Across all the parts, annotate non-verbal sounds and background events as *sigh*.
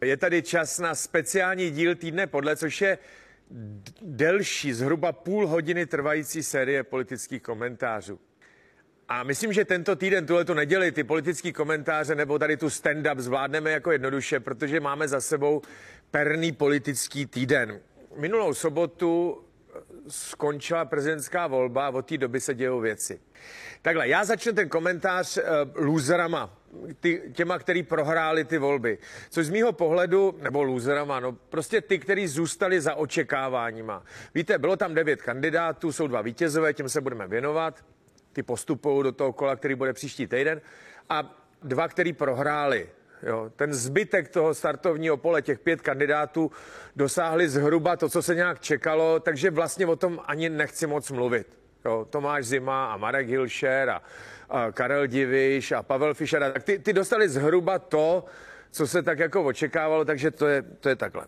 Je tady čas na speciální díl týdne podle, což je delší, zhruba půl hodiny trvající série politických komentářů. A myslím, že tento týden, tuhle tu neděli, ty politické komentáře nebo tady tu stand-up zvládneme jako jednoduše, protože máme za sebou perný politický týden. Minulou sobotu skončila prezidentská volba a od té doby se dějou věci. Takhle, já začnu ten komentář uh, lůzerama, ty, těma, který prohráli ty volby. Což z mýho pohledu, nebo lůzerama, no prostě ty, kteří zůstali za očekáváníma. Víte, bylo tam devět kandidátů, jsou dva vítězové, těm se budeme věnovat. Ty postupují do toho kola, který bude příští týden. A dva, který prohráli. Jo, ten zbytek toho startovního pole, těch pět kandidátů, dosáhli zhruba to, co se nějak čekalo, takže vlastně o tom ani nechci moc mluvit. Jo, Tomáš Zima a Marek Hilšer a Karel Diviš a Pavel Fischer, tak ty, ty dostali zhruba to, co se tak jako očekávalo, takže to je, to je takhle.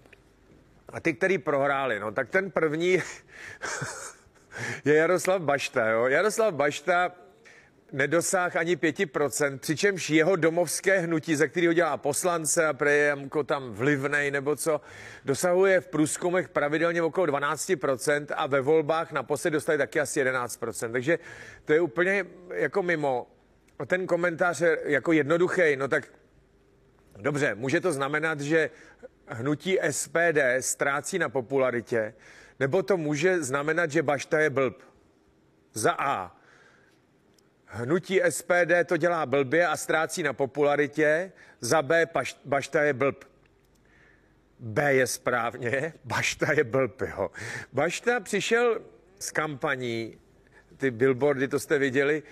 A ty, který prohráli, no tak ten první *laughs* je Jaroslav Bašta. Jo? Jaroslav Bašta nedosáh ani 5%, přičemž jeho domovské hnutí, ze kterého dělá poslance a prej jako tam vlivnej nebo co, dosahuje v průzkumech pravidelně okolo 12% a ve volbách naposled dostali taky asi 11%. Takže to je úplně jako mimo. Ten komentář je jako jednoduchý, no tak dobře, může to znamenat, že hnutí SPD ztrácí na popularitě, nebo to může znamenat, že Bašta je blb. Za A Hnutí SPD to dělá blbě a ztrácí na popularitě. Za B Bašta je blb. B je správně, *laughs* Bašta je blb, jo. Bašta přišel s kampaní, ty billboardy, to jste viděli,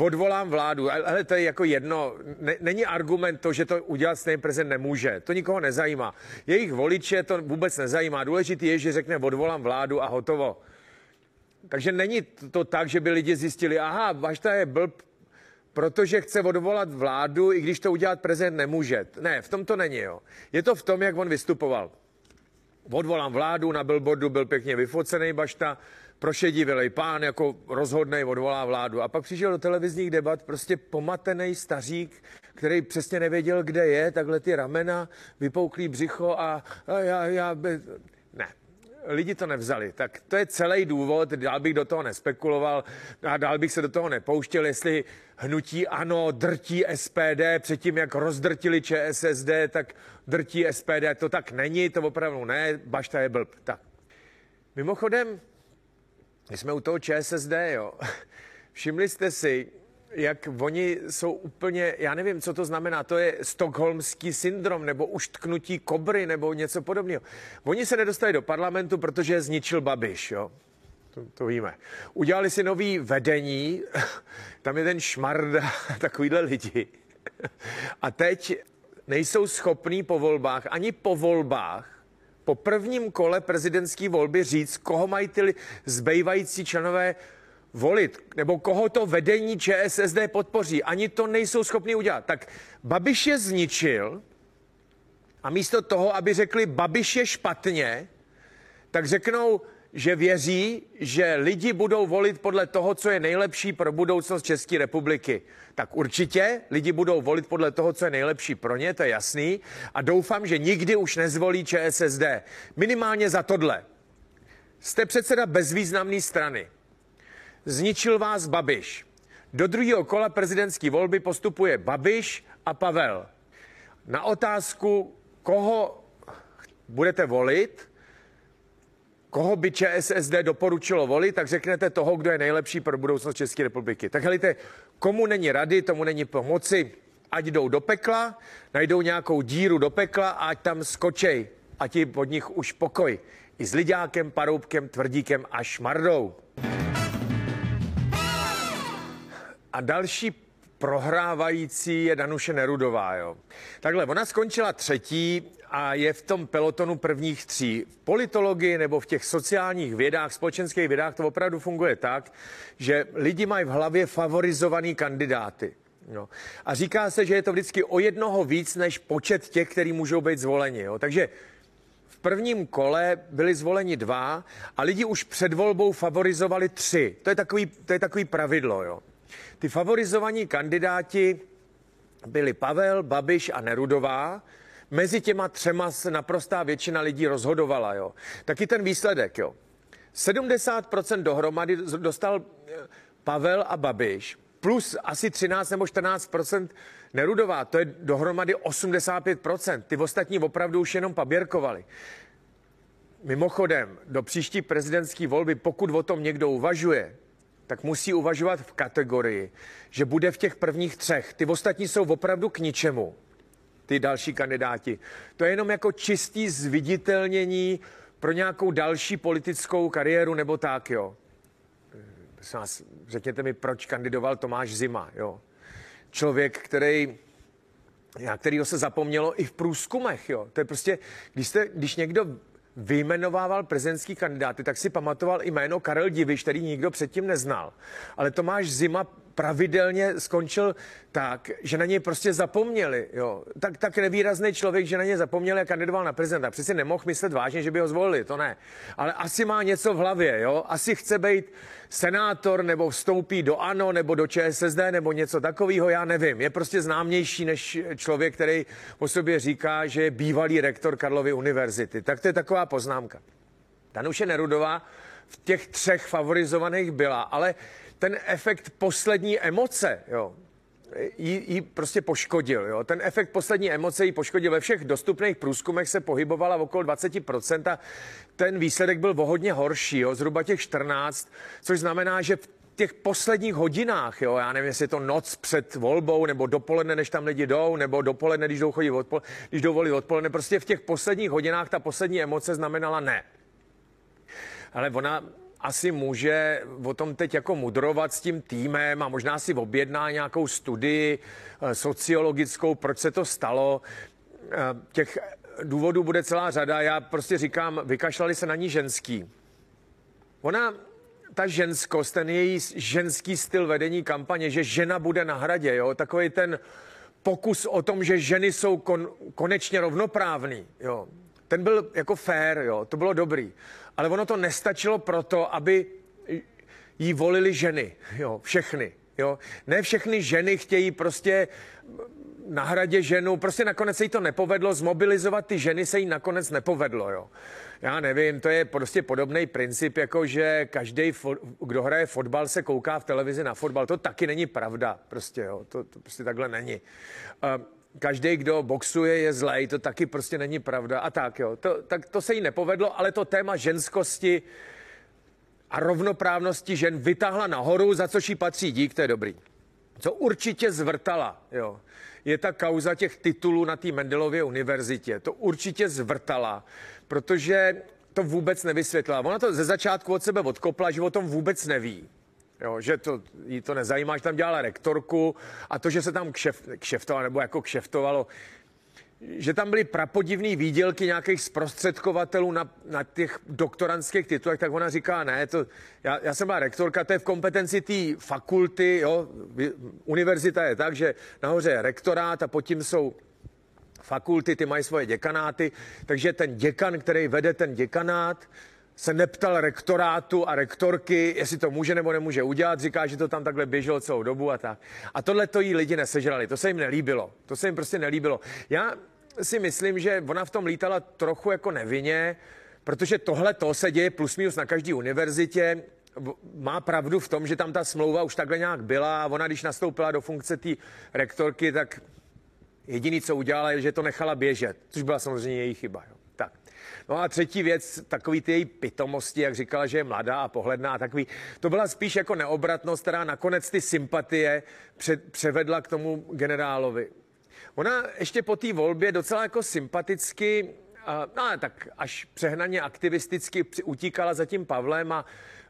odvolám vládu, ale to je jako jedno, není argument to, že to udělat stejný prezident nemůže, to nikoho nezajímá. Jejich voliče to vůbec nezajímá, důležitý je, že řekne odvolám vládu a hotovo. Takže není to tak, že by lidi zjistili, aha, Bašta je blb, protože chce odvolat vládu, i když to udělat prezident nemůže. Ne, v tom to není, jo. Je to v tom, jak on vystupoval. Odvolám vládu, na billboardu byl pěkně vyfocený Bašta, prošedivělej pán, jako rozhodnej, odvolá vládu. A pak přišel do televizních debat prostě pomatený stařík, který přesně nevěděl, kde je, takhle ty ramena, vypouklý břicho a, a já, já, ne, lidi to nevzali. Tak to je celý důvod, dál bych do toho nespekuloval a dál bych se do toho nepouštěl, jestli hnutí ano drtí SPD předtím, jak rozdrtili ČSSD, tak drtí SPD. To tak není, to opravdu ne, Bašta je blb. Tak. Mimochodem, my jsme u toho ČSSD, jo. *laughs* Všimli jste si, jak oni jsou úplně, já nevím, co to znamená, to je stokholmský syndrom nebo uštknutí kobry nebo něco podobného. Oni se nedostali do parlamentu, protože je zničil Babiš, jo. To, to víme. Udělali si nový vedení, *laughs* tam je ten šmarda, *laughs* takovýhle lidi. A teď nejsou schopní po volbách, ani po volbách, po prvním kole prezidentské volby říct, koho mají ty zbývající členové volit, nebo koho to vedení ČSSD podpoří. Ani to nejsou schopni udělat. Tak Babiš je zničil a místo toho, aby řekli Babiš je špatně, tak řeknou, že věří, že lidi budou volit podle toho, co je nejlepší pro budoucnost České republiky. Tak určitě lidi budou volit podle toho, co je nejlepší pro ně, to je jasný. A doufám, že nikdy už nezvolí ČSSD. Minimálně za tohle. Jste předseda bezvýznamné strany. Zničil vás Babiš. Do druhého kola prezidentské volby postupuje Babiš a Pavel. Na otázku, koho budete volit, koho by ČSSD doporučilo volit, tak řeknete toho, kdo je nejlepší pro budoucnost České republiky. Tak helejte, komu není rady, tomu není pomoci, ať jdou do pekla, najdou nějakou díru do pekla a ať tam skočej. Ať je od nich už pokoj. I s lidákem, paroubkem, tvrdíkem a šmardou. A další prohrávající je Danuše Nerudová. Jo. Takhle, ona skončila třetí a je v tom pelotonu prvních tří. V politologii nebo v těch sociálních vědách, společenských vědách to opravdu funguje tak, že lidi mají v hlavě favorizovaný kandidáty. No. A říká se, že je to vždycky o jednoho víc než počet těch, kteří můžou být zvoleni. Jo. Takže v prvním kole byli zvoleni dva a lidi už před volbou favorizovali tři. To je takový, to je takový pravidlo. Jo. Ty favorizovaní kandidáti byli Pavel, Babiš a Nerudová. mezi těma třema se naprostá většina lidí rozhodovala, jo. Taky ten výsledek, jo. 70% dohromady dostal eh, Pavel a Babiš, plus asi 13 nebo 14% Nerudová, to je dohromady 85% Ty ostatní opravdu už jenom paběrkovali. Mimochodem, do příští prezidentské volby, pokud o tom někdo uvažuje, tak musí uvažovat v kategorii, že bude v těch prvních třech. Ty ostatní jsou opravdu k ničemu, ty další kandidáti. To je jenom jako čistý zviditelnění pro nějakou další politickou kariéru nebo tak, jo. Vás, řekněte mi, proč kandidoval Tomáš Zima, jo. Člověk, který já, kterýho se zapomnělo i v průzkumech, jo. To je prostě, když, jste, když někdo vyjmenovával prezidentský kandidáty, tak si pamatoval i jméno Karel Diviš, který nikdo předtím neznal. Ale Tomáš Zima pravidelně skončil tak, že na něj prostě zapomněli. Jo. Tak, tak nevýrazný člověk, že na něj zapomněli a kandidoval na prezidenta. Přeci nemohl myslet vážně, že by ho zvolili, to ne. Ale asi má něco v hlavě, jo. Asi chce být senátor nebo vstoupí do ANO nebo do ČSSD nebo něco takového, já nevím. Je prostě známější než člověk, který o sobě říká, že je bývalý rektor Karlovy univerzity. Tak to je taková poznámka. Danuše Nerudová v těch třech favorizovaných byla, ale ten efekt poslední emoce, jo, jí, jí prostě poškodil. Jo. Ten efekt poslední emoce jí poškodil. Ve všech dostupných průzkumech se pohybovala v okolo 20% a ten výsledek byl o hodně horší, jo, zhruba těch 14, což znamená, že v těch posledních hodinách, jo, já nevím, jestli je to noc před volbou, nebo dopoledne, než tam lidi jdou, nebo dopoledne, když jdou chodit odpol, když jdou volit odpoledne, prostě v těch posledních hodinách ta poslední emoce znamenala ne. Ale ona asi může o tom teď jako mudrovat s tím týmem a možná si objedná nějakou studii eh, sociologickou, proč se to stalo. Eh, těch důvodů bude celá řada. Já prostě říkám, vykašlali se na ní ženský. Ona, ta ženskost, ten její ženský styl vedení kampaně, že žena bude na hradě, jo, takový ten pokus o tom, že ženy jsou kon, konečně rovnoprávný, jo, ten byl jako fair, jo, to bylo dobrý. Ale ono to nestačilo proto, aby jí volili ženy, jo, všechny. Jo. Ne všechny ženy chtějí prostě na hradě ženu, prostě nakonec se jí to nepovedlo, zmobilizovat ty ženy se jí nakonec nepovedlo, jo. Já nevím, to je prostě podobný princip, jako že každý, kdo hraje fotbal, se kouká v televizi na fotbal. To taky není pravda, prostě, jo. To, to prostě takhle není. Uh, každý, kdo boxuje, je zlej, to taky prostě není pravda. A tak jo, to, tak to se jí nepovedlo, ale to téma ženskosti a rovnoprávnosti žen vytáhla nahoru, za což jí patří dík, to je dobrý. Co určitě zvrtala, jo, je ta kauza těch titulů na té Mendelově univerzitě. To určitě zvrtala, protože to vůbec nevysvětlila. Ona to ze začátku od sebe odkopla, že o tom vůbec neví. Jo, že to, jí to nezajímá, že tam dělala rektorku a to, že se tam kšef, kšeftovalo, nebo jako kšeftovalo, že tam byly prapodivné výdělky nějakých zprostředkovatelů na, na těch doktorantských titulech, tak ona říká, ne, to, já, já jsem byla rektorka, to je v kompetenci té fakulty, jo, univerzita je tak, že nahoře je rektorát a pod tím jsou fakulty, ty mají svoje děkanáty, takže ten děkan, který vede ten děkanát, se neptal rektorátu a rektorky, jestli to může nebo nemůže udělat. Říká, že to tam takhle běželo celou dobu a tak. A tohle to jí lidi nesežrali. To se jim nelíbilo. To se jim prostě nelíbilo. Já si myslím, že ona v tom lítala trochu jako nevinně, protože tohle to se děje plus minus na každé univerzitě. Má pravdu v tom, že tam ta smlouva už takhle nějak byla a ona, když nastoupila do funkce té rektorky, tak jediný, co udělala, je, že to nechala běžet, což byla samozřejmě její chyba. Jo. No a třetí věc, takový ty její pitomosti, jak říkala, že je mladá a pohledná takový, to byla spíš jako neobratnost, která nakonec ty sympatie před, převedla k tomu generálovi. Ona ještě po té volbě docela jako sympaticky, no tak až přehnaně aktivisticky utíkala za tím Pavlem a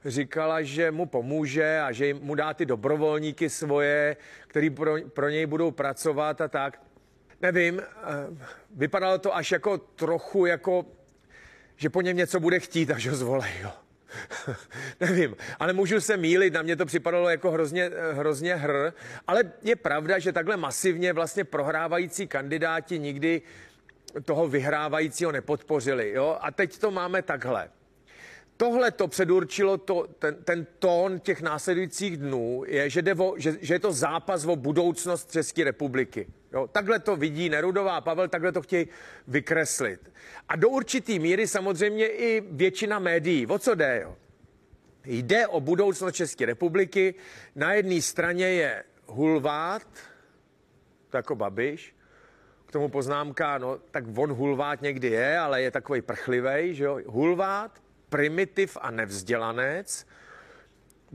říkala, že mu pomůže a že mu dá ty dobrovolníky svoje, který pro, pro něj budou pracovat a tak. Nevím, vypadalo to až jako trochu jako že po něm něco bude chtít, až ho zvolej. Jo. *laughs* Nevím, ale můžu se mílit, na mě to připadalo jako hrozně, hrozně hr, ale je pravda, že takhle masivně vlastně prohrávající kandidáti nikdy toho vyhrávajícího nepodpořili. Jo? A teď to máme takhle. Tohle to předurčilo to, ten, ten tón těch následujících dnů, je, že, o, že, že je to zápas o budoucnost České republiky. Jo, takhle to vidí Nerudová a Pavel, takhle to chtějí vykreslit. A do určitý míry samozřejmě i většina médií. O co jde? Jo? Jde o budoucnost České republiky. Na jedné straně je Hulvát, to jako Babiš, k tomu poznámka, no tak on Hulvát někdy je, ale je takový prchlivý, že jo. Hulvát, primitiv a nevzdělanec,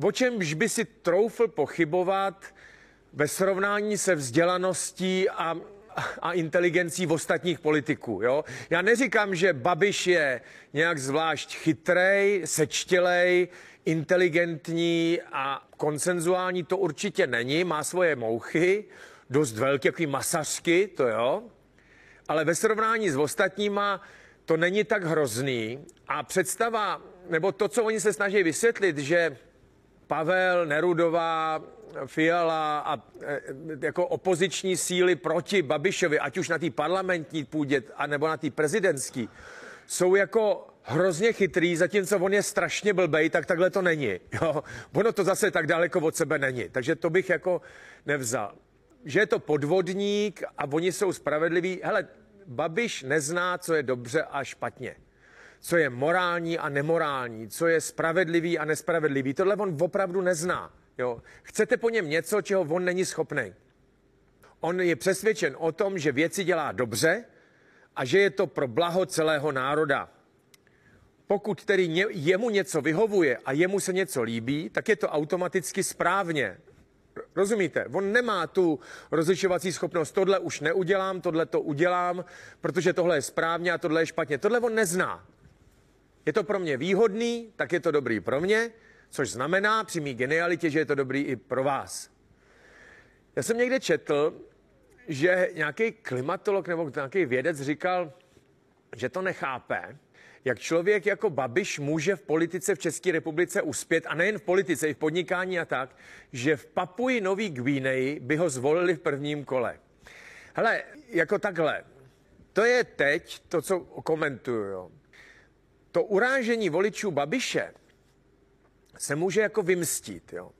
o čemž by si troufl pochybovat ve srovnání se vzdělaností a, a inteligencí v ostatních politiků. Jo? Já neříkám, že Babiš je nějak zvlášť chytrej, sečtělej, inteligentní a konsenzuální, to určitě není, má svoje mouchy, dost velké, jaký masařky, to jo, ale ve srovnání s ostatníma to není tak hrozný a představa, nebo to, co oni se snaží vysvětlit, že Pavel, Nerudová, Fiala a e, jako opoziční síly proti Babišovi, ať už na té parlamentní půdě, anebo na té prezidentské, jsou jako hrozně chytrý, zatímco on je strašně blbej, tak takhle to není. Jo? Ono to zase tak daleko od sebe není. Takže to bych jako nevzal. Že je to podvodník a oni jsou spravedliví. Hele, Babiš nezná, co je dobře a špatně. Co je morální a nemorální, co je spravedlivý a nespravedlivý. Tohle on opravdu nezná. Jo? Chcete po něm něco, čeho on není schopný. On je přesvědčen o tom, že věci dělá dobře a že je to pro blaho celého národa. Pokud tedy jemu něco vyhovuje a jemu se něco líbí, tak je to automaticky správně. Rozumíte? On nemá tu rozlišovací schopnost, tohle už neudělám, tohle to udělám, protože tohle je správně a tohle je špatně. Tohle on nezná. Je to pro mě výhodný, tak je to dobrý pro mě, což znamená při mý genialitě, že je to dobrý i pro vás. Já jsem někde četl, že nějaký klimatolog nebo nějaký vědec říkal, že to nechápe, jak člověk jako Babiš může v politice v České republice uspět, a nejen v politice, i v podnikání a tak, že v Papuji Nový Gvíneji by ho zvolili v prvním kole. Hele, jako takhle, to je teď to, co komentuju. To urážení voličů Babiše se může jako vymstít. Jo.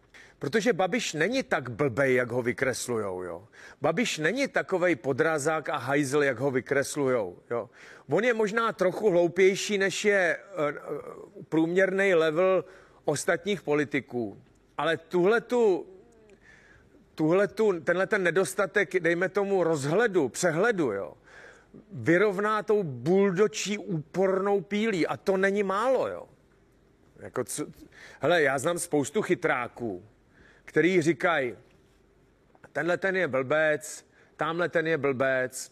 Protože Babiš není tak blbej, jak ho vykreslujou, jo. Babiš není takovej podrazák a hajzl, jak ho vykreslujou, jo. On je možná trochu hloupější, než je uh, průměrný level ostatních politiků. Ale tuhle tu, tuhle tu, tenhle ten nedostatek, dejme tomu rozhledu, přehledu, jo, vyrovná tou buldočí úpornou pílí. A to není málo, jo. Jako co, hele, já znám spoustu chytráků, který říkají, tenhle ten je blbec, tamhle ten je blbec,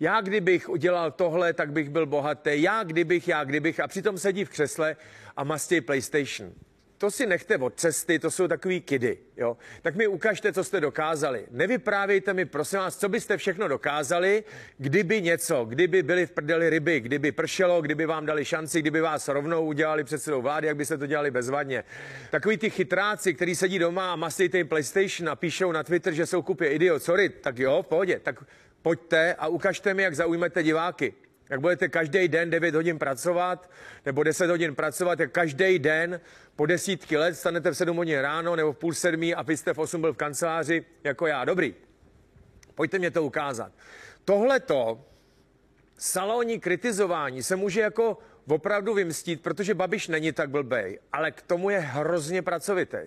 já kdybych udělal tohle, tak bych byl bohatý, já kdybych, já kdybych, a přitom sedí v křesle a mastí PlayStation to si nechte od cesty, to jsou takový kidy, jo. Tak mi ukažte, co jste dokázali. Nevyprávějte mi, prosím vás, co byste všechno dokázali, kdyby něco, kdyby byly v prdeli ryby, kdyby pršelo, kdyby vám dali šanci, kdyby vás rovnou udělali předsedou vlády, jak byste to dělali bezvadně. Takový ty chytráci, kteří sedí doma a masí ten PlayStation a píšou na Twitter, že jsou kupě idiot, sorry, tak jo, v pohodě, tak pojďte a ukažte mi, jak zaujmete diváky. Jak budete každý den 9 hodin pracovat, nebo 10 hodin pracovat, jak každý den po desítky let stanete v 7 hodin ráno nebo v půl sedmí a vy jste v 8 byl v kanceláři jako já. Dobrý. Pojďte mě to ukázat. Tohleto salonní kritizování se může jako opravdu vymstít, protože Babiš není tak blbej, ale k tomu je hrozně pracovitý.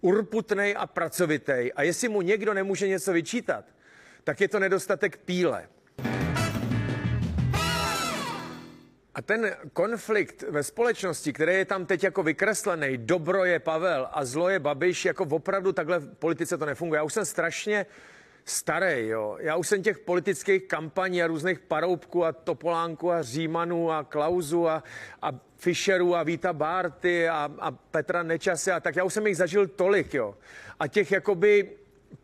Urputnej a pracovitý. A jestli mu někdo nemůže něco vyčítat, tak je to nedostatek píle. A ten konflikt ve společnosti, který je tam teď jako vykreslený, dobro je Pavel a zlo je Babiš, jako opravdu takhle v politice to nefunguje. Já už jsem strašně starý, jo. Já už jsem těch politických kampaní a různých paroubků a Topolánků a Římanů a Klauzu a, a Fischerů a Víta Bárty a, a Petra Nečase a tak. Já už jsem jich zažil tolik, jo. A těch jakoby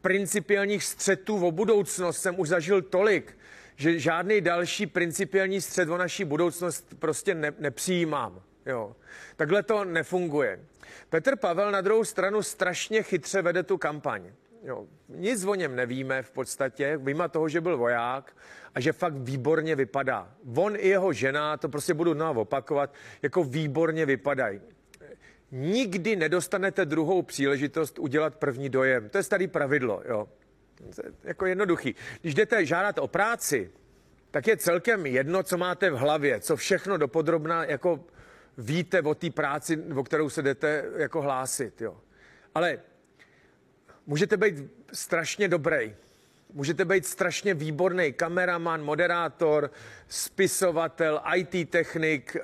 principiálních střetů o budoucnost jsem už zažil tolik, že žádný další principiální střed o naší budoucnost prostě ne, nepřijímám. Jo. Takhle to nefunguje. Petr Pavel na druhou stranu strašně chytře vede tu kampaň. Jo. Nic o něm nevíme v podstatě, vyjma toho, že byl voják a že fakt výborně vypadá. On i jeho žena, to prostě budu znovu opakovat, jako výborně vypadají. Nikdy nedostanete druhou příležitost udělat první dojem. To je starý pravidlo, jo. Jako jednoduchý. Když jdete žádat o práci, tak je celkem jedno, co máte v hlavě, co všechno dopodrobná jako víte o té práci, o kterou se jdete jako hlásit. Jo. Ale můžete být strašně dobrý, můžete být strašně výborný kameraman, moderátor, spisovatel, IT technik, eh,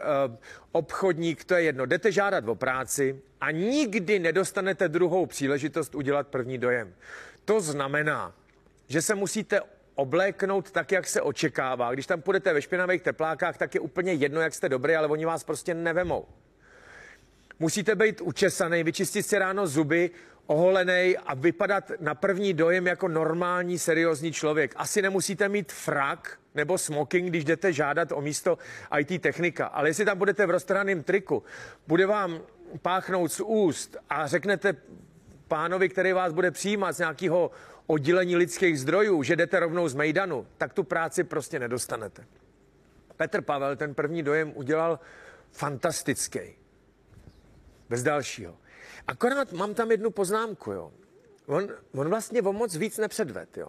obchodník, to je jedno. Jdete žádat o práci a nikdy nedostanete druhou příležitost udělat první dojem. To znamená, že se musíte obléknout tak, jak se očekává. Když tam půjdete ve špinavých teplákách, tak je úplně jedno, jak jste dobrý, ale oni vás prostě nevemou. Musíte být učesaný, vyčistit si ráno zuby, oholený a vypadat na první dojem jako normální, seriózní člověk. Asi nemusíte mít frak nebo smoking, když jdete žádat o místo IT technika. Ale jestli tam budete v roztrhaném triku, bude vám páchnout z úst a řeknete pánovi, který vás bude přijímat z nějakého oddělení lidských zdrojů, že jdete rovnou z Mejdanu, tak tu práci prostě nedostanete. Petr Pavel ten první dojem udělal fantastický. Bez dalšího. Akorát mám tam jednu poznámku, jo. On, on vlastně o moc víc nepředved, jo.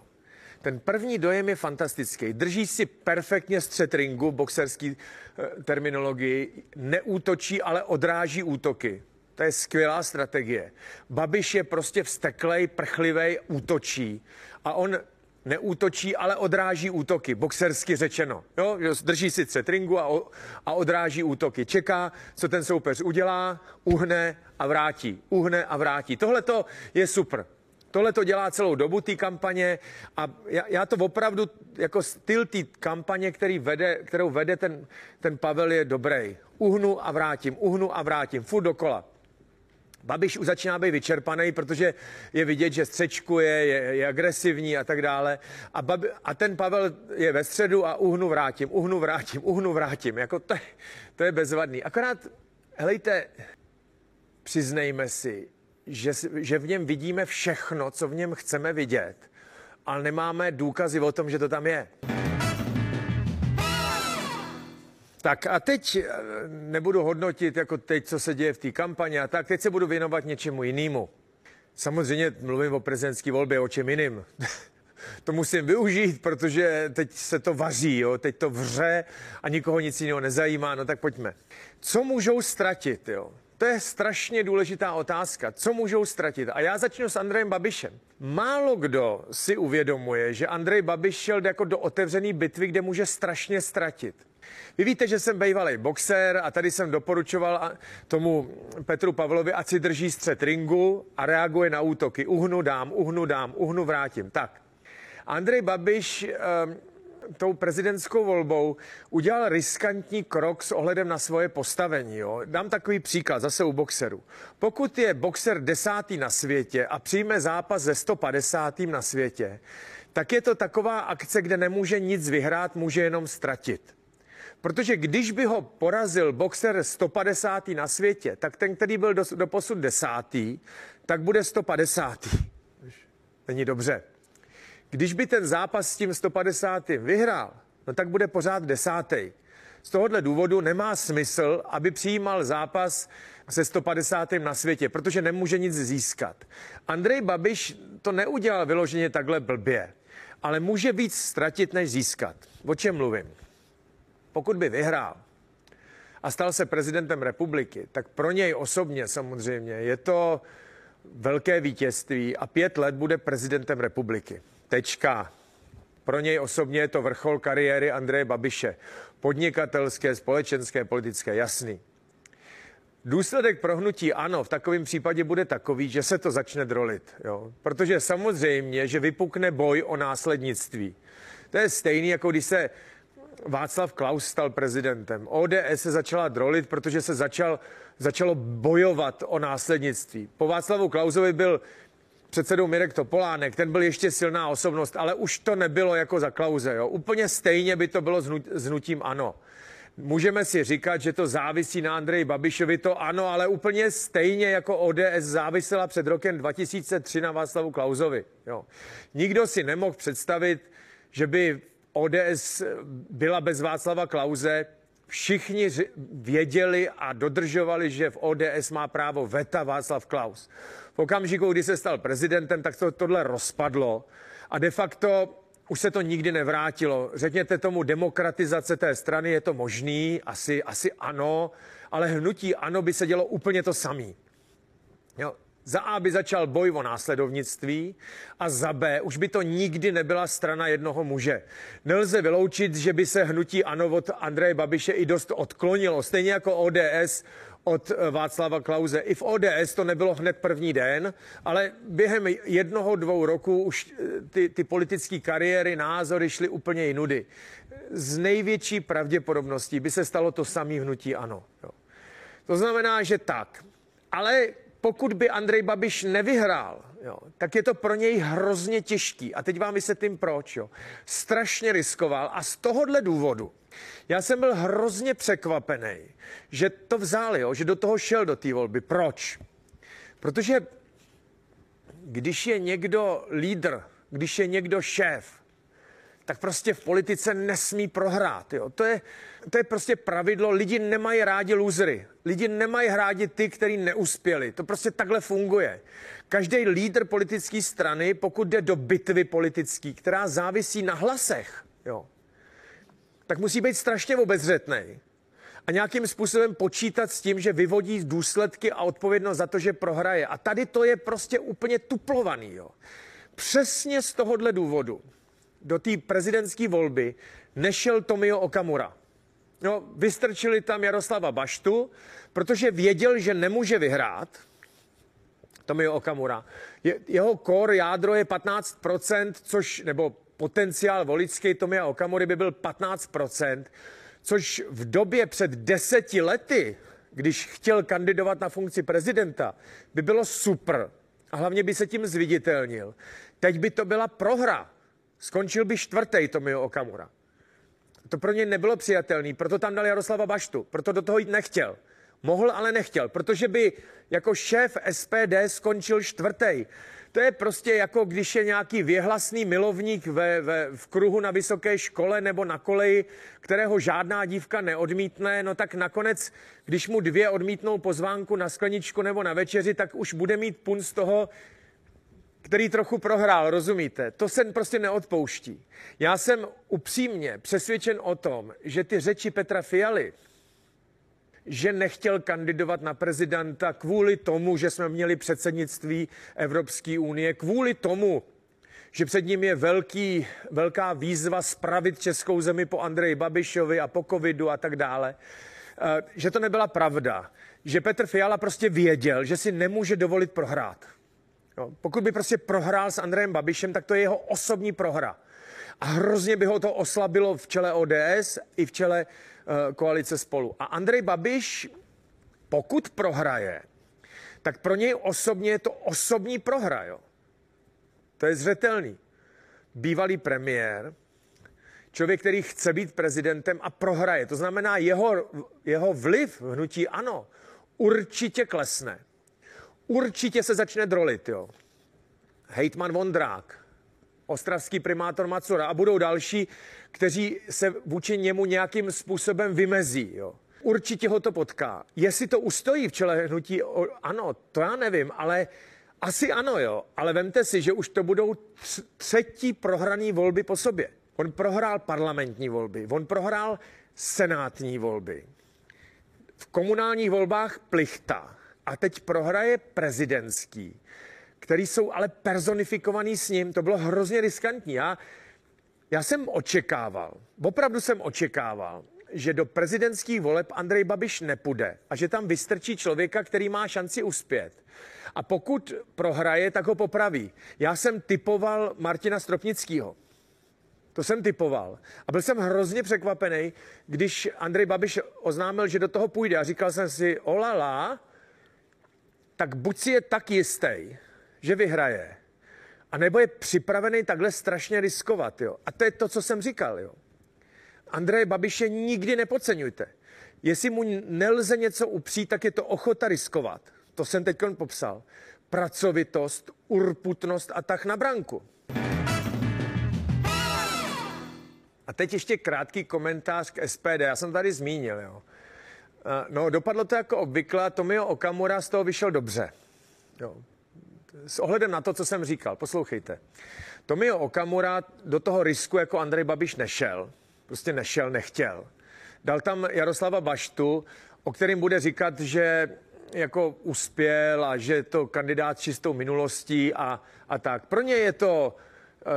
Ten první dojem je fantastický. Drží si perfektně střed ringu, boxerský e, terminologii, neútočí, ale odráží útoky. To je skvělá strategie. Babiš je prostě vsteklej, prchlivej, útočí. A on neútočí, ale odráží útoky, boxersky řečeno. Jo? Drží si cetringu a, a odráží útoky. Čeká, co ten soupeř udělá, uhne a vrátí. Uhne a vrátí. Tohle to je super. Tohle to dělá celou dobu té kampaně a já, já to opravdu, jako styl té kampaně, který vede, kterou vede ten, ten Pavel je dobrý. Uhnu a vrátím, uhnu a vrátím, furt dokola. Babiš už začíná být vyčerpaný, protože je vidět, že střečkuje, je, je agresivní a tak dále. A, babi, a ten Pavel je ve středu a uhnu vrátím, uhnu vrátím, uhnu vrátím. Jako to, to je bezvadný. Akorát, helejte, přiznejme si, že, že v něm vidíme všechno, co v něm chceme vidět, ale nemáme důkazy o tom, že to tam je. Tak a teď eh, nebudu hodnotit jako teď, co se děje v té kampani a tak, teď se budu věnovat něčemu jinému. Samozřejmě mluvím o prezidentské volbě, o čem jiným. *laughs* to musím využít, protože teď se to vaří, jo? teď to vře a nikoho nic jiného nezajímá, no tak pojďme. Co můžou ztratit? Jo? To je strašně důležitá otázka. Co můžou ztratit? A já začnu s Andrejem Babišem. Málo kdo si uvědomuje, že Andrej Babiš šel jako do otevřené bitvy, kde může strašně ztratit. Vy víte, že jsem bývalý boxer a tady jsem doporučoval tomu Petru Pavlovi, ať si drží střed ringu a reaguje na útoky. Uhnu dám, uhnu dám, uhnu vrátím. Tak. Andrej Babiš eh, tou prezidentskou volbou udělal riskantní krok s ohledem na svoje postavení. Jo. Dám takový příklad zase u boxerů. Pokud je boxer desátý na světě a přijme zápas ze 150. na světě, tak je to taková akce, kde nemůže nic vyhrát, může jenom ztratit. Protože když by ho porazil boxer 150. na světě, tak ten, který byl do, do posud desátý, tak bude 150. Není dobře. Když by ten zápas s tím 150. vyhrál, no tak bude pořád desátý. Z tohohle důvodu nemá smysl, aby přijímal zápas se 150. na světě, protože nemůže nic získat. Andrej Babiš to neudělal vyloženě takhle blbě, ale může víc ztratit, než získat. O čem mluvím? Pokud by vyhrál a stal se prezidentem republiky, tak pro něj osobně samozřejmě je to velké vítězství a pět let bude prezidentem republiky. Tečka. Pro něj osobně je to vrchol kariéry Andreje Babiše. Podnikatelské, společenské, politické, jasný. Důsledek prohnutí ano v takovém případě bude takový, že se to začne drolit. Jo? Protože samozřejmě, že vypukne boj o následnictví. To je stejný, jako když se Václav Klaus stal prezidentem. ODS se začala drolit, protože se začal, začalo bojovat o následnictví. Po Václavu Klausovi byl předsedou Mirek Topolánek, ten byl ještě silná osobnost, ale už to nebylo jako za Klauze. Jo. Úplně stejně by to bylo s hnutím ANO. Můžeme si říkat, že to závisí na Andreji Babišovi, to ano, ale úplně stejně jako ODS závisela před rokem 2003 na Václavu Klauzovi. Jo. Nikdo si nemohl představit, že by ODS byla bez Václava Klauze. Všichni věděli a dodržovali, že v ODS má právo veta Václav Klaus. V okamžiku, kdy se stal prezidentem, tak to tohle rozpadlo a de facto už se to nikdy nevrátilo. Řekněte tomu demokratizace té strany, je to možný, asi, asi ano, ale hnutí ano by se dělo úplně to samý. Jo, za A by začal boj o následovnictví a za B už by to nikdy nebyla strana jednoho muže. Nelze vyloučit, že by se hnutí ANO od Andreje Babiše i dost odklonilo, stejně jako ODS od eh, Václava Klauze. I v ODS to nebylo hned první den, ale během jednoho, dvou roku už eh, ty, ty politické kariéry, názory šly úplně jinudy. Z největší pravděpodobností by se stalo to samé hnutí ano. Jo. To znamená, že tak. Ale pokud by Andrej Babiš nevyhrál, jo, tak je to pro něj hrozně těžký. A teď vám vysvětlím proč. Jo. Strašně riskoval a z tohohle důvodu já jsem byl hrozně překvapený, že to vzal, jo, že do toho šel do té volby. Proč? Protože když je někdo lídr, když je někdo šéf, tak prostě v politice nesmí prohrát. Jo. To, je, to je prostě pravidlo. Lidi nemají rádi lůzry. Lidi nemají rádi ty, kteří neuspěli. To prostě takhle funguje. Každý lídr politické strany, pokud jde do bitvy politické, která závisí na hlasech, jo, tak musí být strašně obezřetný a nějakým způsobem počítat s tím, že vyvodí důsledky a odpovědnost za to, že prohraje. A tady to je prostě úplně tuplovaný. Jo. Přesně z tohohle důvodu do té prezidentské volby nešel Tomio Okamura. No, vystrčili tam Jaroslava Baštu, protože věděl, že nemůže vyhrát. Tomio Okamura. Je, jeho kor jádro je 15%, což, nebo potenciál voličský Tomia Okamury by byl 15%, což v době před deseti lety, když chtěl kandidovat na funkci prezidenta, by bylo super. A hlavně by se tím zviditelnil. Teď by to byla prohra. Skončil by čtvrtý Tomio Okamura. To pro ně nebylo přijatelné, proto tam dal Jaroslava Baštu, proto do toho jít nechtěl. Mohl, ale nechtěl, protože by jako šéf SPD skončil čtvrtý. To je prostě jako když je nějaký věhlasný milovník ve, ve, v kruhu na vysoké škole nebo na koleji, kterého žádná dívka neodmítne, no tak nakonec, když mu dvě odmítnou pozvánku na skleničku nebo na večeři, tak už bude mít pun z toho, který trochu prohrál, rozumíte? To se prostě neodpouští. Já jsem upřímně přesvědčen o tom, že ty řeči Petra Fialy, že nechtěl kandidovat na prezidenta kvůli tomu, že jsme měli předsednictví Evropské unie, kvůli tomu, že před ním je velký, velká výzva spravit českou zemi po Andreji Babišovi a po covidu a tak dále, eh, že to nebyla pravda. Že Petr Fiala prostě věděl, že si nemůže dovolit prohrát. Jo, pokud by prostě prohrál s Andrejem Babišem, tak to je jeho osobní prohra. A hrozně by ho to oslabilo v čele ODS i v čele uh, koalice spolu. A Andrej Babiš, pokud prohraje, tak pro něj osobně je to osobní prohra. Jo? To je zřetelný. Bývalý premiér, člověk, který chce být prezidentem a prohraje. To znamená, jeho, jeho vliv v hnutí ano, určitě klesne. Určitě se začne drolit. Jo. Hejtman Vondrák, ostravský primátor Macura a budou další, kteří se vůči němu nějakým způsobem vymezí. Jo. Určitě ho to potká. Jestli to ustojí v čele hnutí, ano, to já nevím, ale asi ano, jo. Ale vemte si, že už to budou třetí prohraný volby po sobě. On prohrál parlamentní volby, on prohrál senátní volby. V komunálních volbách plichta. A teď prohraje prezidentský který jsou ale personifikovaný s ním. To bylo hrozně riskantní. Já, já jsem očekával, opravdu jsem očekával, že do prezidentských voleb Andrej Babiš nepůjde a že tam vystrčí člověka, který má šanci uspět. A pokud prohraje, tak ho popraví. Já jsem typoval Martina Stropnického. To jsem typoval. A byl jsem hrozně překvapený, když Andrej Babiš oznámil, že do toho půjde. A říkal jsem si, olala, tak buď si je tak jistý, že vyhraje. A nebo je připravený takhle strašně riskovat. Jo. A to je to, co jsem říkal. Jo. Andreje Babiše nikdy nepodceňujte. Jestli mu nelze něco upřít, tak je to ochota riskovat. To jsem teď popsal. Pracovitost, urputnost a tak na branku. A teď ještě krátký komentář k SPD. Já jsem tady zmínil, jo. Eh, no, dopadlo to jako obvykle. Tomio Okamura z toho vyšel dobře. Jo. S ohledem na to, co jsem říkal, poslouchejte. Tomio Okamura do toho risku jako Andrej Babiš nešel. Prostě nešel, nechtěl. Dal tam Jaroslava Baštu, o kterým bude říkat, že jako uspěl a že je to kandidát s čistou minulostí a, a tak. Pro ně je to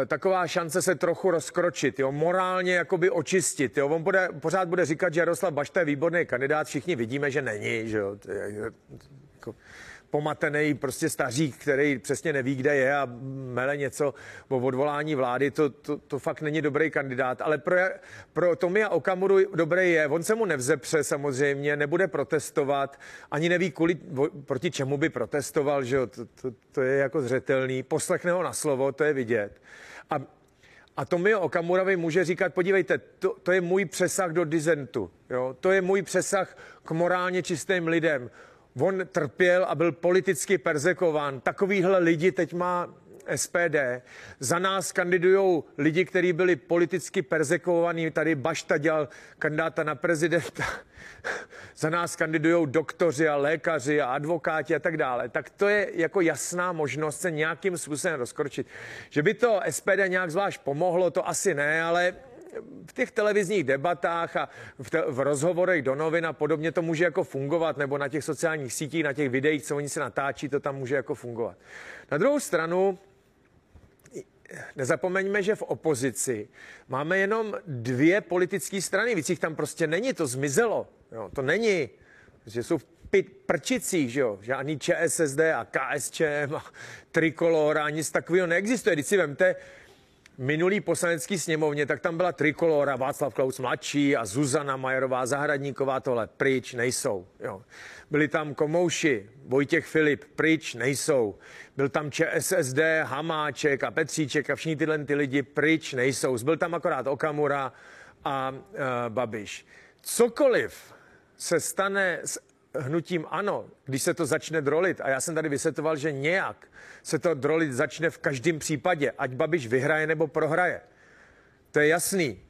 taková šance se trochu rozkročit, jo, morálně jakoby očistit. Jo. On bude, pořád bude říkat, že Jaroslav Bašta je výborný kandidát, všichni vidíme, že není, že jo. Jako, pomatený prostě stařík, který přesně neví, kde je a mele něco o odvolání vlády, to, to, to fakt není dobrý kandidát. Ale pro, pro Tomia Okamuru dobrý je. On se mu nevzepře samozřejmě, nebude protestovat, ani neví, kvůli, proti čemu by protestoval, že jo? To, to, to je jako zřetelný. Poslechne ho na slovo, to je vidět. A a Tomio Okamurovi může říkat, podívejte, to, to je můj přesah do dizentu, jo? to je můj přesah k morálně čistým lidem on trpěl a byl politicky perzekován. Takovýhle lidi teď má SPD. Za nás kandidují lidi, kteří byli politicky perzekovaní. Tady Bašta dělal kandidáta na prezidenta. *laughs* Za nás kandidují doktoři a lékaři a advokáti a tak dále. Tak to je jako jasná možnost se nějakým způsobem rozkročit. Že by to SPD nějak zvlášť pomohlo, to asi ne, ale v těch televizních debatách a v, te, v rozhovorech do novin a podobně to může jako fungovat, nebo na těch sociálních sítích, na těch videích, co oni se natáčí, to tam může jako fungovat. Na druhou stranu, nezapomeňme, že v opozici máme jenom dvě politické strany, víc jich tam prostě není, to zmizelo. Jo, to není, že jsou v prčicích, že jo, žádný ČSSD a KSČM a Trikolora, nic takového neexistuje. Když si vemte, minulý poslanecký sněmovně, tak tam byla Trikolora, Václav Klaus mladší a Zuzana Majerová Zahradníková, tohle pryč nejsou. Jo. Byli tam Komouši, Vojtěch Filip, pryč nejsou. Byl tam ČSSD, Hamáček a Petříček a všichni tyhle ty lidi pryč nejsou. Byl tam akorát Okamura a uh, Babiš. Cokoliv se stane s hnutím ano, když se to začne drolit, a já jsem tady vysvětoval, že nějak se to drolit začne v každém případě, ať Babiš vyhraje nebo prohraje. To je jasný.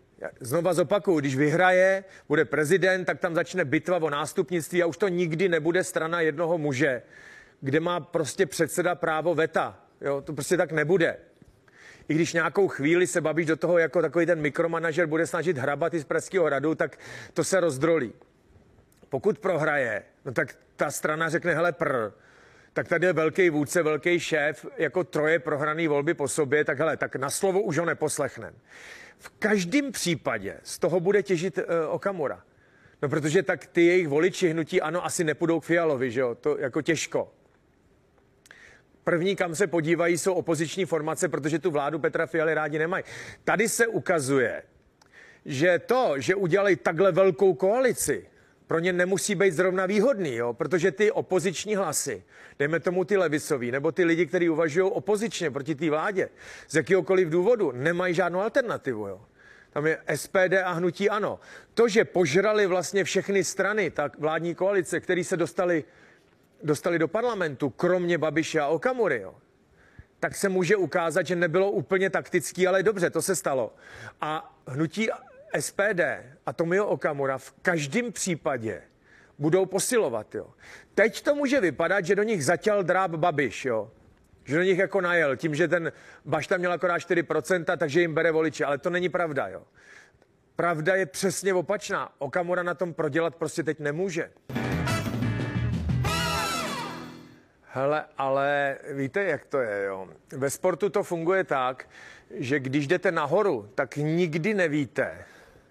Znova zopakuju, když vyhraje, bude prezident, tak tam začne bitva o nástupnictví a už to nikdy nebude strana jednoho muže, kde má prostě předseda právo veta. Jo, to prostě tak nebude. I když nějakou chvíli se Babiš do toho jako takový ten mikromanažer bude snažit hrabat i z Pražského hradu, tak to se rozdrolí. Pokud prohraje, no tak ta strana řekne, hele pr, tak tady je velký vůdce, velký šéf, jako troje prohraný volby po sobě, tak hele, tak na slovo už ho neposlechnem. V každém případě z toho bude těžit uh, Okamura. No protože tak ty jejich voliči hnutí ano asi nepůjdou k Fialovi, že jo, to jako těžko. První, kam se podívají, jsou opoziční formace, protože tu vládu Petra Fialy rádi nemají. Tady se ukazuje, že to, že udělali takhle velkou koalici, pro ně nemusí být zrovna výhodný, jo? protože ty opoziční hlasy, dejme tomu ty levicový, nebo ty lidi, kteří uvažují opozičně proti té vládě, z jakéhokoliv důvodu, nemají žádnou alternativu. Jo? Tam je SPD a hnutí ano. To, že požrali vlastně všechny strany, tak vládní koalice, které se dostali, dostali do parlamentu, kromě Babiše a Okamury, jo? tak se může ukázat, že nebylo úplně taktický, ale dobře, to se stalo. A hnutí SPD a Tomio Okamura v každém případě budou posilovat. Jo. Teď to může vypadat, že do nich zatěl dráb Babiš, jo. že do nich jako najel, tím, že ten Bašta měl akorát 4%, takže jim bere voliče, ale to není pravda. Jo. Pravda je přesně opačná. Okamura na tom prodělat prostě teď nemůže. Hele, ale víte, jak to je, jo? Ve sportu to funguje tak, že když jdete nahoru, tak nikdy nevíte,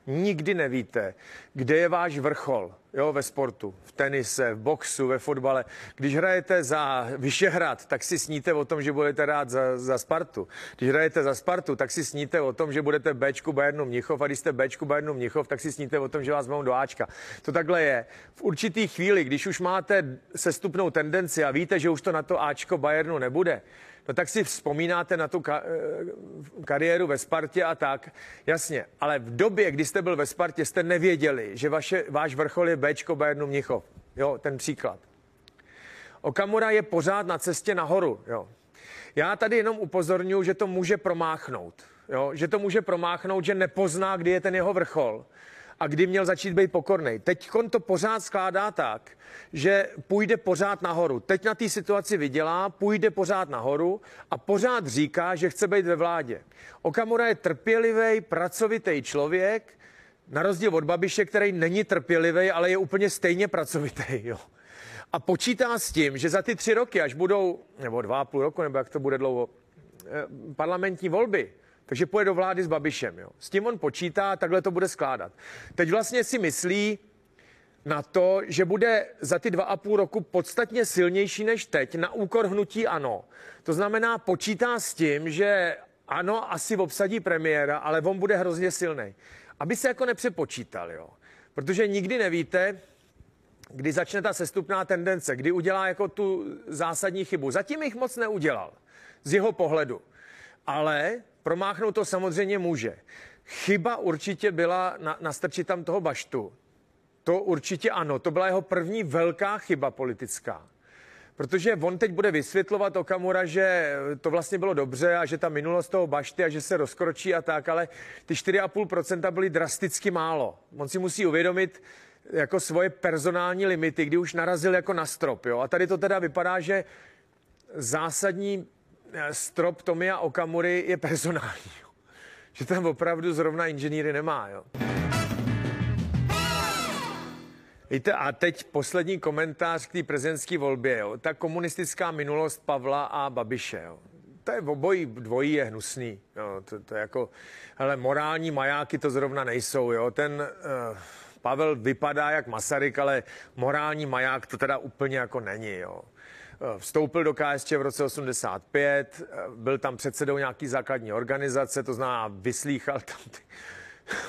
nikdy nevíte, kde je váš vrchol jo, ve sportu, v tenise, v boxu, ve fotbale. Když hrajete za Vyšehrad, tak si sníte o tom, že budete hrát za, za Spartu. Když hrajete za Spartu, tak si sníte o tom, že budete Bčku Bayernu Mnichov a když jste Bčku Bayernu Mnichov, tak si sníte o tom, že vás mohou do Ačka. To takhle je. V určitý chvíli, když už máte sestupnou tendenci a víte, že už to na to Ačko Bayernu nebude, no tak si vzpomínáte na tu ka- kariéru ve Spartě a tak. Jasně, ale v době, kdy jste byl ve Spartě, jste nevěděli, že vaše, váš vrchol je Bčko Bayernu Mnichov. Jo, ten příklad. Okamura je pořád na cestě nahoru. Jo. Já tady jenom upozorňuji, že to může promáchnout. Jo? Že to může promáchnout, že nepozná, kdy je ten jeho vrchol a kdy měl začít být pokorný. Teď to pořád skládá tak, že půjde pořád nahoru. Teď na té situaci vydělá, půjde pořád nahoru a pořád říká, že chce být ve vládě. Okamura je trpělivý, pracovitý člověk, na rozdíl od Babiše, který není trpělivý, ale je úplně stejně pracovitý. Jo. A počítá s tím, že za ty tři roky, až budou, nebo dva a půl roku, nebo jak to bude dlouho, eh, parlamentní volby, takže půjde do vlády s Babišem. Jo. S tím on počítá, takhle to bude skládat. Teď vlastně si myslí na to, že bude za ty dva a půl roku podstatně silnější než teď na úkor hnutí ano. To znamená, počítá s tím, že ano, asi obsadí premiéra, ale on bude hrozně silný. Aby se jako nepřepočítal, jo. Protože nikdy nevíte, kdy začne ta sestupná tendence, kdy udělá jako tu zásadní chybu. Zatím jich moc neudělal, z jeho pohledu. Ale promáchnout to samozřejmě může. Chyba určitě byla na, nastrčit tam toho baštu. To určitě ano, to byla jeho první velká chyba politická. Protože on teď bude vysvětlovat Okamura, že to vlastně bylo dobře a že ta minulost toho bašty a že se rozkročí a tak, ale ty 4,5% byly drasticky málo. On si musí uvědomit jako svoje personální limity, kdy už narazil jako na strop. Jo? A tady to teda vypadá, že zásadní strop Tomia Okamury je personální. Že tam opravdu zrovna inženýry nemá. Jo? Víte, a teď poslední komentář k té prezidentské volbě. Jo. Ta komunistická minulost Pavla a Babiše. Jo. To je obojí dvojí je hnusný. Jo. To, to je jako, hele, morální majáky to zrovna nejsou. Jo. Ten uh, Pavel vypadá jak Masaryk, ale morální maják to teda úplně jako není. Jo. Eh, vstoupil do KSČ v roce 85, eh, byl tam předsedou nějaký základní organizace, to znamená vyslýchal tam ty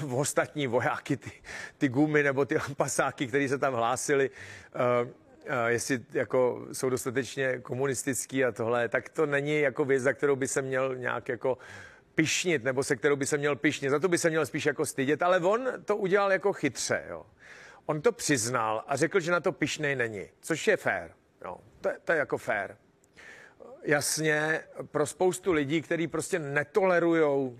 *laughs* ostatní vojáky, ty, ty gumy nebo ty pasáky, kteří se tam hlásili, uh, uh, jestli jako jsou dostatečně komunistický a tohle, tak to není jako věc, za kterou by se měl nějak jako pišnit, nebo se kterou by se měl pišnit. Za to by se měl spíš jako stydět, ale on to udělal jako chytře. Jo. On to přiznal a řekl, že na to pišnej není, což je fér. Jo. To, to je jako fér. Jasně, pro spoustu lidí, kteří prostě netolerujou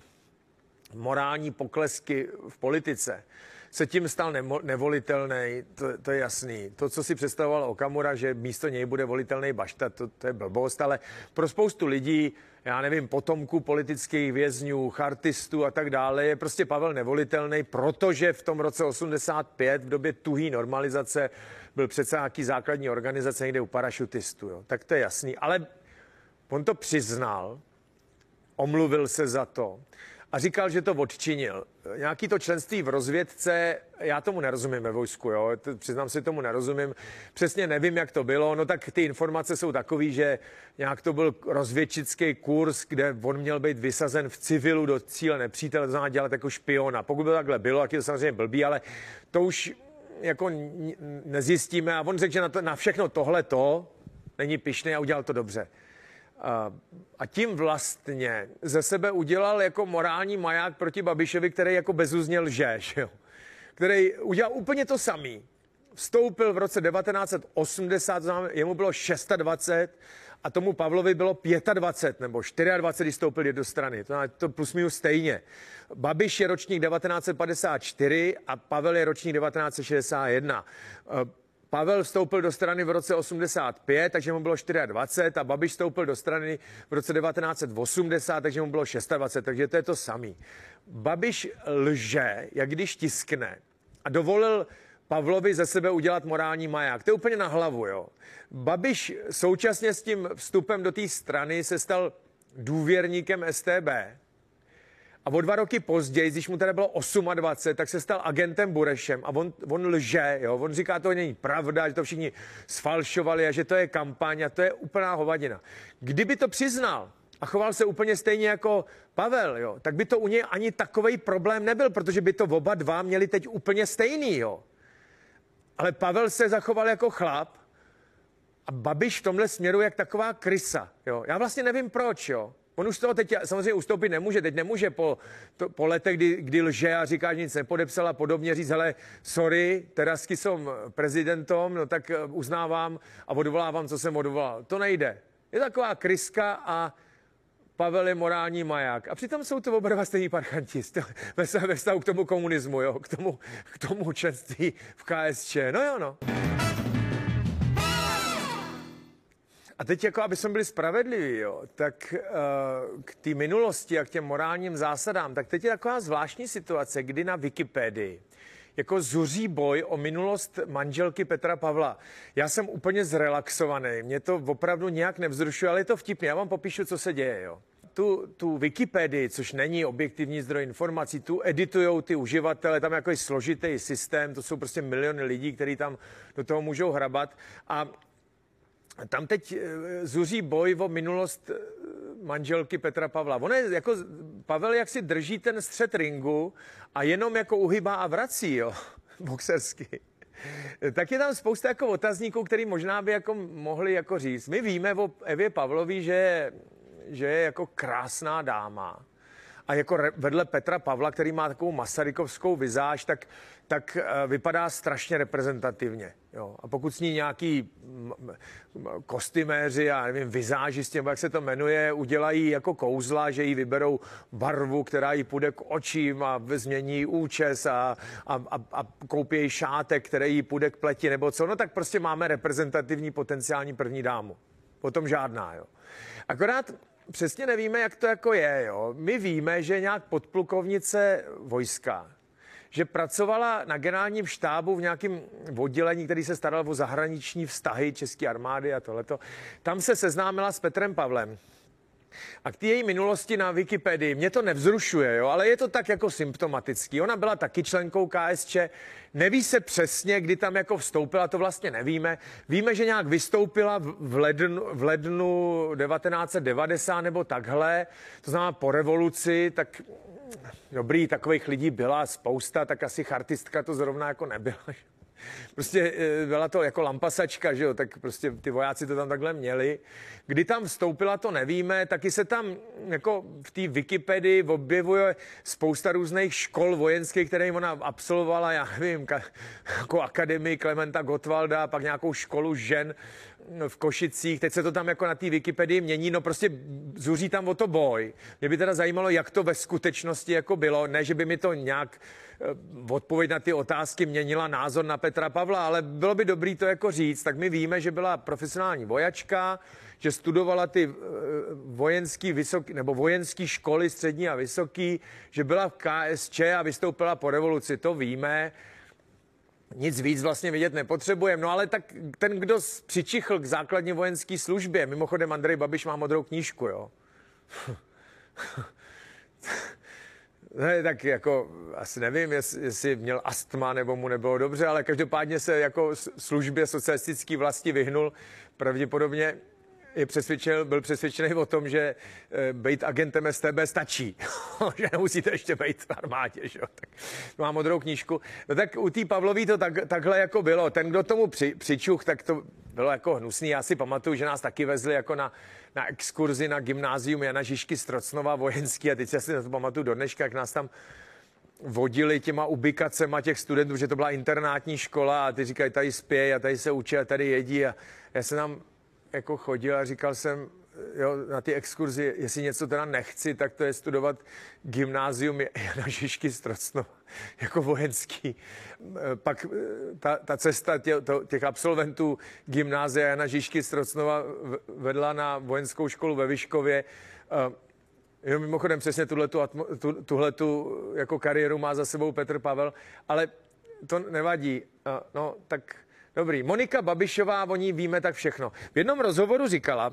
morální poklesky v politice, se tím stal nemo, nevolitelný, to, to je jasný. To, co si představoval Okamura, že místo něj bude volitelný Bašta, to, to je blbost, ale pro spoustu lidí, já nevím, potomků politických vězňů, chartistů a tak dále, je prostě Pavel nevolitelný, protože v tom roce 85, v době tuhý normalizace, byl přece nějaký základní organizace někde u parašutistů. Jo. Tak to je jasný. Ale on to přiznal, omluvil se za to a říkal, že to odčinil. Nějaký to členství v rozvědce, já tomu nerozumím ve vojsku, jo? přiznám si tomu nerozumím. Přesně nevím, jak to bylo, no tak ty informace jsou takový, že nějak to byl rozvědčický kurz, kde on měl být vysazen v civilu do cíle nepřítele, to znamená dělat jako špiona. Pokud by to takhle bylo, tak je to samozřejmě blbý, ale to už jako nezjistíme a on řekl, že na, to, na všechno tohle to není pišný a udělal to dobře. A tím vlastně ze sebe udělal jako morální maják proti Babišovi, který jako bezuzně lže, *laughs* že jo? který udělal úplně to samý. Vstoupil v roce 1980, znamená, jemu bylo 620 a tomu Pavlovi bylo 25 nebo 24, když vstoupil do strany. To, to plus minus stejně. Babiš je ročník 1954 a Pavel je ročník 1961. Pavel vstoupil do strany v roce 85, takže mu bylo 24 a Babiš vstoupil do strany v roce 1980, takže mu bylo 26, takže to je to samý. Babiš lže, jak když tiskne a dovolil Pavlovi ze sebe udělat morální maják. To je úplně na hlavu, jo. Babiš současně s tím vstupem do té strany se stal důvěrníkem STB, a o dva roky později, když mu teda bylo 28, tak se stal agentem Burešem a on, on lže, jo? on říká, to není pravda, že to všichni sfalšovali a že to je kampaň a to je úplná hovadina. Kdyby to přiznal a choval se úplně stejně jako Pavel, jo, tak by to u něj ani takový problém nebyl, protože by to oba dva měli teď úplně stejný. Jo. Ale Pavel se zachoval jako chlap A Babiš v tomhle směru jak taková krysa. Jo. Já vlastně nevím proč. Jo. On už toho teď samozřejmě ustoupit nemůže. Teď nemůže po, to, po letech, kdy, kdy lže a říká, že nic nepodepsal a podobně říct, hele, sorry, terasky jsou prezidentom, no tak eh, uznávám a odvolávám, co jsem odvolal. To nejde. Je taková kryska a Pavel je morální maják. A přitom jsou to oba dva stejní parchanti *laughs* ve vztahu k tomu komunismu, jo, k tomu, k tomu členství v KSČ. No jo, no. A teď, jako aby jsme byli spravedliví, jo, tak uh, k té minulosti a k těm morálním zásadám, tak teď je taková zvláštní situace, kdy na Wikipedii jako zuří boj o minulost manželky Petra Pavla. Já jsem úplně zrelaxovaný, mě to opravdu nějak nevzrušuje, ale je to vtipné. Já vám popíšu, co se děje. Jo. Tu, tu Wikipedii, což není objektivní zdroj informací, tu editují ty uživatele, tam jako je složitý systém, to jsou prostě miliony lidí, kteří tam do toho můžou hrabat. A tam teď eh, zuří boj o minulost eh, manželky Petra Pavla. On je jako, Pavel jak si drží ten střed ringu a jenom jako uhybá a vrací, jo, *laughs* boxersky. Tak je tam spousta jako otazníků, který možná by jako mohli jako říct. My víme o Evě Pavlovi, že, že je jako krásná dáma a jako vedle Petra Pavla, který má takovou masarykovskou vizáž, tak, tak eh, vypadá strašně reprezentativně. Jo. A pokud s ní nějaký kostyméři a nevím, vizážisti, jak se to jmenuje, udělají jako kouzla, že jí vyberou barvu, která jí půjde k očím a změní účes a, a, a, a koupí šátek, který jí půjde k pleti nebo co, no tak prostě máme reprezentativní potenciální první dámu. Potom žádná, jo. Akorát přesně nevíme, jak to jako je. Jo. My víme, že nějak podplukovnice vojska, že pracovala na generálním štábu v nějakém oddělení, který se staral o zahraniční vztahy České armády a tohleto. Tam se seznámila s Petrem Pavlem. A k té její minulosti na Wikipedii, mě to nevzrušuje, jo, ale je to tak jako symptomatický. Ona byla taky členkou KSČ, neví se přesně, kdy tam jako vstoupila, to vlastně nevíme. Víme, že nějak vystoupila v lednu, v lednu 1990 nebo takhle, to znamená po revoluci, tak dobrý, takových lidí byla spousta, tak asi chartistka to zrovna jako nebyla. *laughs* Prostě eh, byla to jako lampasačka, že jo, tak prostě ty vojáci to tam takhle měli. Kdy tam vstoupila, to nevíme, taky se tam jako v té Wikipedii objevuje spousta různých škol vojenských, které ona absolvovala, já nevím, jako akademii Klementa Gottwalda, pak nějakou školu žen v Košicích, teď se to tam jako na té Wikipedii mění, no prostě zuří tam o to boj. Mě by teda zajímalo, jak to ve skutečnosti jako bylo, ne, že by mi to nějak eh, odpověď na ty otázky měnila názor na Petra Pavla, ale bylo by dobrý to jako říct. Tak my víme, že byla profesionální vojačka, že studovala ty eh, vojenský vysoký, nebo vojenský školy střední a vysoký, že byla v KSČ a vystoupila po revoluci, to víme. Nic víc vlastně vidět nepotřebujeme. No ale tak ten, kdo přičichl k základní vojenské službě, mimochodem Andrej Babiš má modrou knížku, jo. *laughs* Ne, tak jako asi nevím, jestli měl astma nebo mu nebylo dobře, ale každopádně se jako službě socialistický vlasti vyhnul pravděpodobně přesvědčil, byl přesvědčený o tom, že e, být agentem STB stačí, *laughs* že nemusíte ještě být v armádě, že jo? Tak mám modrou knížku. No tak u té Pavlový to tak, takhle jako bylo. Ten, kdo tomu při, přičuch, tak to bylo jako hnusný. Já si pamatuju, že nás taky vezli jako na, na exkurzi na gymnázium Jana Žižky Strocnova vojenský a teď si to pamatuju do dneška, jak nás tam vodili těma ubikacema těch studentů, že to byla internátní škola a ty říkají, tady spějí a tady se učí a tady jedí a já jsem tam jako chodil a říkal jsem, jo, na ty exkurzi, jestli něco teda nechci, tak to je studovat gymnázium Jana Žižky Strocnova *laughs* jako vojenský. Pak eh, ta, ta cesta tě, to, těch absolventů gymnázia Jana Žižky Strocnova vedla na vojenskou školu ve Vyškově. Eh, jo, mimochodem přesně tuhletu, tu, tuhletu jako kariéru má za sebou Petr Pavel, ale to nevadí. Eh, no, tak Dobrý. Monika Babišová, o ní víme tak všechno. V jednom rozhovoru říkala,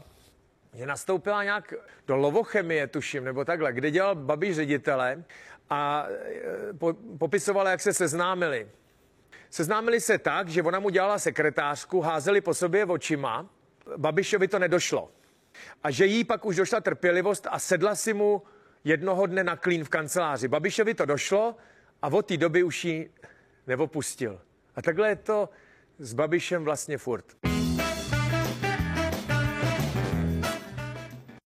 že nastoupila nějak do lovochemie, tuším, nebo takhle, kde dělal Babiš ředitele a e, po, popisovala, jak se seznámili. Seznámili se tak, že ona mu dělala sekretářku, házeli po sobě očima, Babišovi to nedošlo. A že jí pak už došla trpělivost a sedla si mu jednoho dne na klín v kanceláři. Babišovi to došlo a od té doby už ji neopustil. A takhle je to s Babišem vlastně furt.